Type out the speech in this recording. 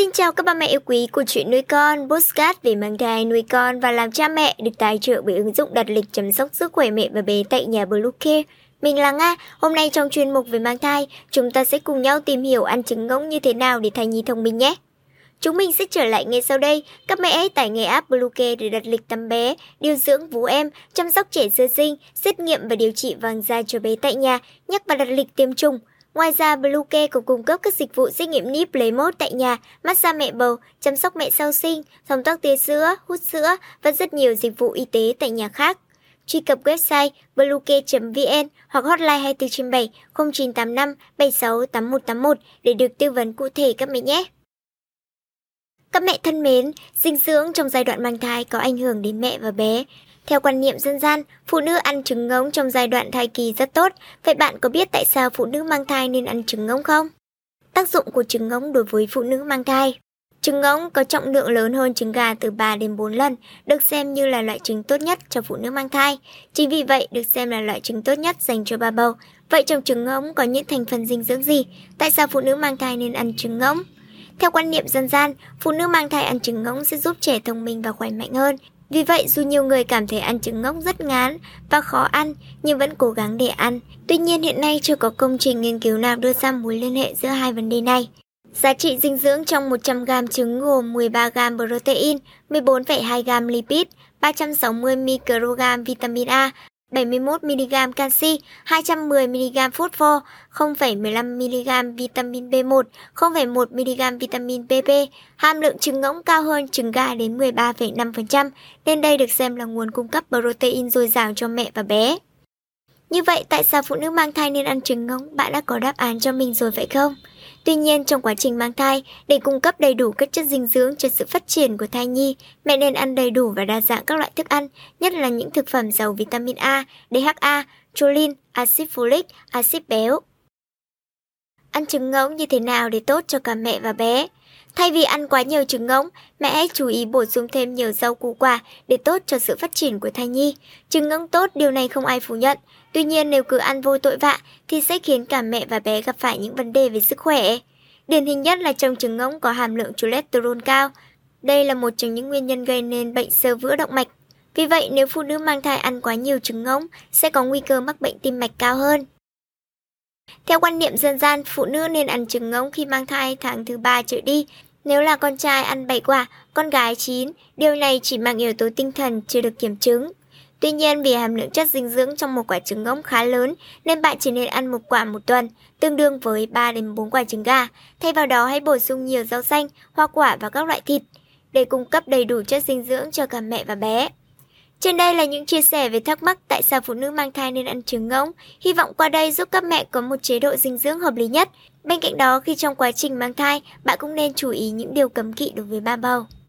Xin chào các ba mẹ yêu quý của chuyện nuôi con, postcard về mang thai, nuôi con và làm cha mẹ được tài trợ bởi ứng dụng đặt lịch chăm sóc sức khỏe mẹ và bé tại nhà Bluecare. Mình là Nga, hôm nay trong chuyên mục về mang thai, chúng ta sẽ cùng nhau tìm hiểu ăn trứng ngỗng như thế nào để thai nhi thông minh nhé. Chúng mình sẽ trở lại ngay sau đây. Các mẹ hãy tải ngay app Bluecare để đặt lịch tắm bé, điều dưỡng vú em, chăm sóc trẻ sơ sinh, xét nghiệm và điều trị vàng da cho bé tại nhà, nhắc và đặt lịch tiêm chủng. Ngoài ra, Bluecare cũng cung cấp các dịch vụ xét nghiệm níp lấy mốt tại nhà, massage mẹ bầu, chăm sóc mẹ sau sinh, thông tắc tia sữa, hút sữa và rất nhiều dịch vụ y tế tại nhà khác. Truy cập website bluecare.vn hoặc hotline 24 7 0985 76 8181 để được tư vấn cụ thể các mẹ nhé. Các mẹ thân mến, dinh dưỡng trong giai đoạn mang thai có ảnh hưởng đến mẹ và bé. Theo quan niệm dân gian, phụ nữ ăn trứng ngỗng trong giai đoạn thai kỳ rất tốt. Vậy bạn có biết tại sao phụ nữ mang thai nên ăn trứng ngỗng không? Tác dụng của trứng ngỗng đối với phụ nữ mang thai Trứng ngỗng có trọng lượng lớn hơn trứng gà từ 3 đến 4 lần, được xem như là loại trứng tốt nhất cho phụ nữ mang thai. Chính vì vậy được xem là loại trứng tốt nhất dành cho bà bầu. Vậy trong trứng ngỗng có những thành phần dinh dưỡng gì? Tại sao phụ nữ mang thai nên ăn trứng ngỗng? Theo quan niệm dân gian, phụ nữ mang thai ăn trứng ngỗng sẽ giúp trẻ thông minh và khỏe mạnh hơn. Vì vậy, dù nhiều người cảm thấy ăn trứng ngỗng rất ngán và khó ăn, nhưng vẫn cố gắng để ăn. Tuy nhiên, hiện nay chưa có công trình nghiên cứu nào đưa ra mối liên hệ giữa hai vấn đề này. Giá trị dinh dưỡng trong 100g trứng gồm 13g protein, 14,2g lipid, 360 microgram vitamin A 71mg canxi, 210mg phốt pho, 0,15mg vitamin B1, 0,1mg vitamin PP. Hàm lượng trứng ngỗng cao hơn trứng gà đến 13,5%, nên đây được xem là nguồn cung cấp protein dồi dào cho mẹ và bé. Như vậy, tại sao phụ nữ mang thai nên ăn trứng ngỗng? Bạn đã có đáp án cho mình rồi phải không? Tuy nhiên, trong quá trình mang thai, để cung cấp đầy đủ các chất dinh dưỡng cho sự phát triển của thai nhi, mẹ nên ăn đầy đủ và đa dạng các loại thức ăn, nhất là những thực phẩm giàu vitamin A, DHA, choline, axit folic, axit béo. Ăn trứng ngỗng như thế nào để tốt cho cả mẹ và bé? Thay vì ăn quá nhiều trứng ngỗng, mẹ hãy chú ý bổ sung thêm nhiều rau củ quả để tốt cho sự phát triển của thai nhi. Trứng ngỗng tốt, điều này không ai phủ nhận. Tuy nhiên nếu cứ ăn vô tội vạ thì sẽ khiến cả mẹ và bé gặp phải những vấn đề về sức khỏe. Điển hình nhất là trong trứng ngỗng có hàm lượng cholesterol cao. Đây là một trong những nguyên nhân gây nên bệnh sơ vữa động mạch. Vì vậy, nếu phụ nữ mang thai ăn quá nhiều trứng ngỗng sẽ có nguy cơ mắc bệnh tim mạch cao hơn. Theo quan niệm dân gian, phụ nữ nên ăn trứng ngỗng khi mang thai tháng thứ 3 trở đi. Nếu là con trai ăn 7 quả, con gái 9, điều này chỉ mang yếu tố tinh thần chưa được kiểm chứng. Tuy nhiên vì hàm lượng chất dinh dưỡng trong một quả trứng ngỗng khá lớn nên bạn chỉ nên ăn một quả một tuần, tương đương với 3 đến 4 quả trứng gà. Thay vào đó hãy bổ sung nhiều rau xanh, hoa quả và các loại thịt để cung cấp đầy đủ chất dinh dưỡng cho cả mẹ và bé. Trên đây là những chia sẻ về thắc mắc tại sao phụ nữ mang thai nên ăn trứng ngỗng. Hy vọng qua đây giúp các mẹ có một chế độ dinh dưỡng hợp lý nhất. Bên cạnh đó, khi trong quá trình mang thai, bạn cũng nên chú ý những điều cấm kỵ đối với ba bầu.